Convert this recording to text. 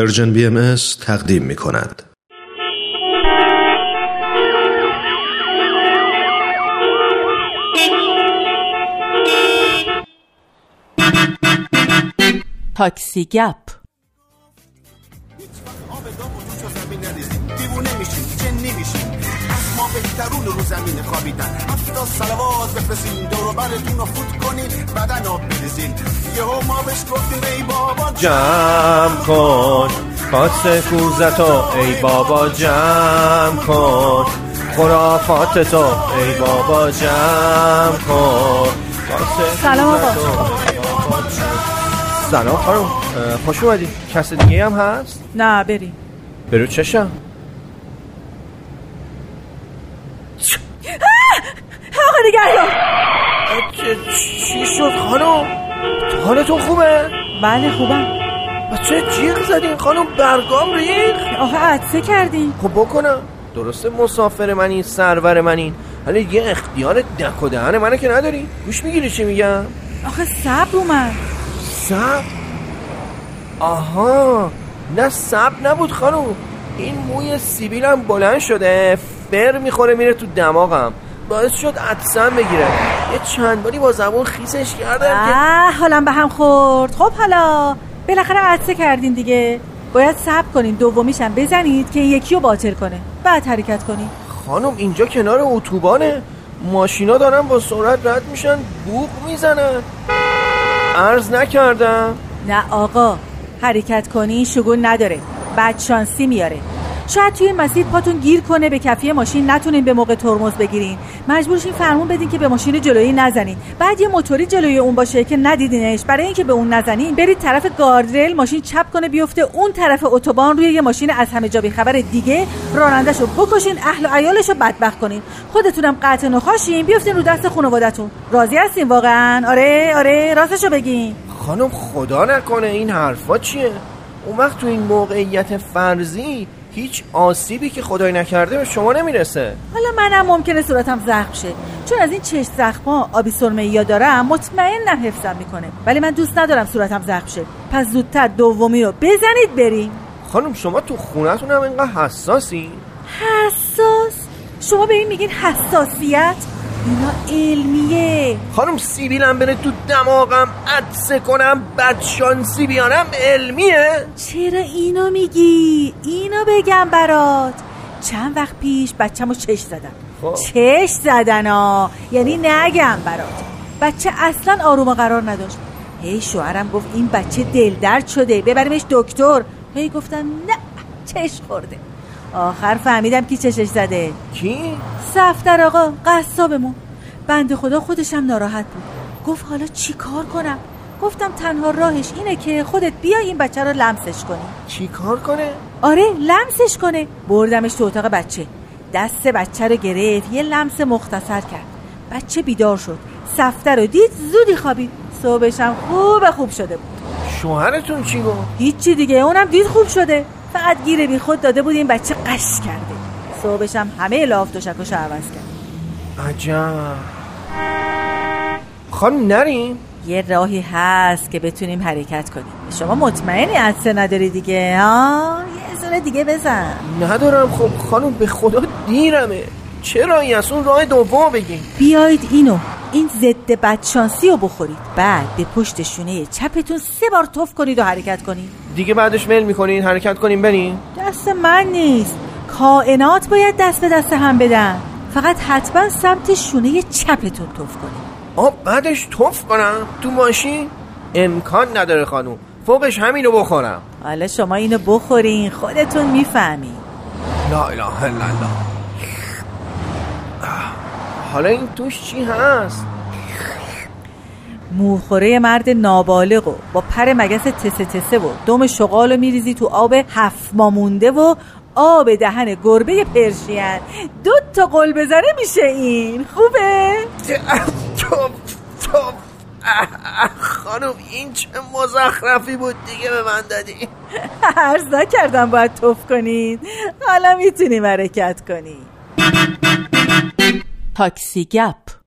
پرژن بی ام تقدیم می کند. تاکسی گپ بهترون رو زمین خوابیدن. هفتا سلوات بفرسین دور برتون رو فوت کنین بدن آب بریزین. یهو ما بهش گفتیم ای بابا جمع کن. کاس کوزتو ای بابا جمع کن. خرافات تو ای بابا جمع کن. سلام آقا. سلام خانم خوش اومدی. کس دیگه هم هست؟ نه بریم. برو چشم. چه- چی شد خانم؟ حالتون خوبه؟ بله خوبم. چه جیغ زدین خانم؟ برگام ریخ آخه عدسه کردیم خب بکنم. درسته مسافر منی سرور منی. ولی یه اختیار دک و دهن منو که نداری. گوش می‌گیری چی میگم؟ آخه صبر اومد. سب؟ آها. نه سب نبود خانم. این موی سیبیلم بلند شده فر می‌خوره میره تو دماغم. باعث شد عدسم بگیره. یه چند باری با زبون خیسش کردم که اه حالم به هم خورد. خب حالا بالاخره عدسه کردین دیگه. باید صبر کنین دومیشم بزنید که این یکی رو باطل کنه. بعد حرکت کنین. خانم اینجا کنار اتوبانه. ماشینا دارن با سرعت رد میشن بوق می‌زنن. عرض نکردم. نه آقا حرکت کنی شگون نداره. بعد شانسی میاره. شاید توی مسیر پاتون گیر کنه به کفی ماشین نتونین به موقع ترمز بگیرین. مجبورشین فرمون بدین که به ماشین جلویی نزنین. بعد یه موتوری جلوی اون باشه که ندیدینش. برای اینکه به اون نزنین برید طرف گاردریل ماشین چپ کنه بیفته اون طرف اتوبان روی یه ماشین از همه جا خبر دیگه. رانندهشو بکشین اهل و عیالشو بدبخت کنین. خودتونم قطع نخاشین بیفتین رو دست خانوادتون راضی هستین واقعا؟ آره آره راستشو بگین. خانم خدا نکنه این حرفا چیه؟ اون وقت تو این موقعیت فرضی هیچ آسیبی که خدای نکرده به شما نمی‌رسه. حالا منم ممکنه صورتم زخم شه. چون از این چشم زخما آبی سرمه یا دارم مطمئنم حفظم می‌کنه. ولی من دوست ندارم صورتم زخم شه. پس زودتر دومی رو بزنید بریم. خانم شما تو خونتون هم اینقدر حساسی؟ حساس؟ شما به این میگین حساسیت؟ اینا علمیه. خانم سیبیلم بره تو دماغم عدسه کنم بدشانسی بیارم علمیه. چرا اینو میگی؟ اینو بگم برات. چند وقت پیش بچه‌مو چش زدن خب. چش زدن ها. یعنی نگم برات. بچه اصلا آروم و قرار نداشت. هی شوهرم گفت این بچه دلدرد شده. ببریمش دکتر. هی گفتم نه چش خورده. آخر فهمیدم کی چشش زده. کی؟ صفدر آقا قصابمون. بنده خدا خودشم ناراحت بود. گفت حالا چی کار کنم؟ گفتم تنها راهش اینه که خودت بیای این بچه رو لمسش کنی. چی کار کنه؟ آره لمسش کنه. بردمش تو اتاق بچه. دست بچه رو گرفت یه لمس مختصر کرد. بچه بیدار شد. سفته رو دید زودی خوابید. صبحشم خوب خوب شده بود. شوهرتون چی گفت؟ هیچی دیگه اونم دید خوب شده. فقط گیره بی خود داده بود این بچه قش کرده. صبحشم همه لاف و شکاشو عوض کرد. عجب. خانم نریم؟ یه راهی هست که بتونیم حرکت کنیم. شما مطمئنی عدسه نداری دیگه؟ ها یه زونه دیگه بزن. ندارم. خب خانم به خدا دیرمه. چرا این از اون راه دوم بگیم. بیایید اینو. این ضد بدشانسی رو بخورید. بعد به پشت شونه چپتون سه بار توف کنید و حرکت کنید. دیگه بعدش میل می‌کنین حرکت کنیم بریم دست من نیست. کائنات باید دست به دست هم بدن. فقط حتما سمت شونه چپتون توف کنید. آب بعدش توف کنم تو ماشین؟ امکان نداره خانم فوقش همینو بخورم. حالا شما اینو بخورین خودتون می‌فهمین. لا اله الا الله. حالا این توش چی هست؟ موخوره مرد نابالغ و با پر مگس تسه تسه و دم شغال رو میریزی تو آب هفت مامونده و آب دهن گربه پرشین. دو تا قل بزنه میشه این. خوبه؟ خانم این چه مزخرفی بود دیگه به من دادی. عرض نکردم باید توف کنید حالا می‌تونیم حرکت کنی. تاکسی گپ.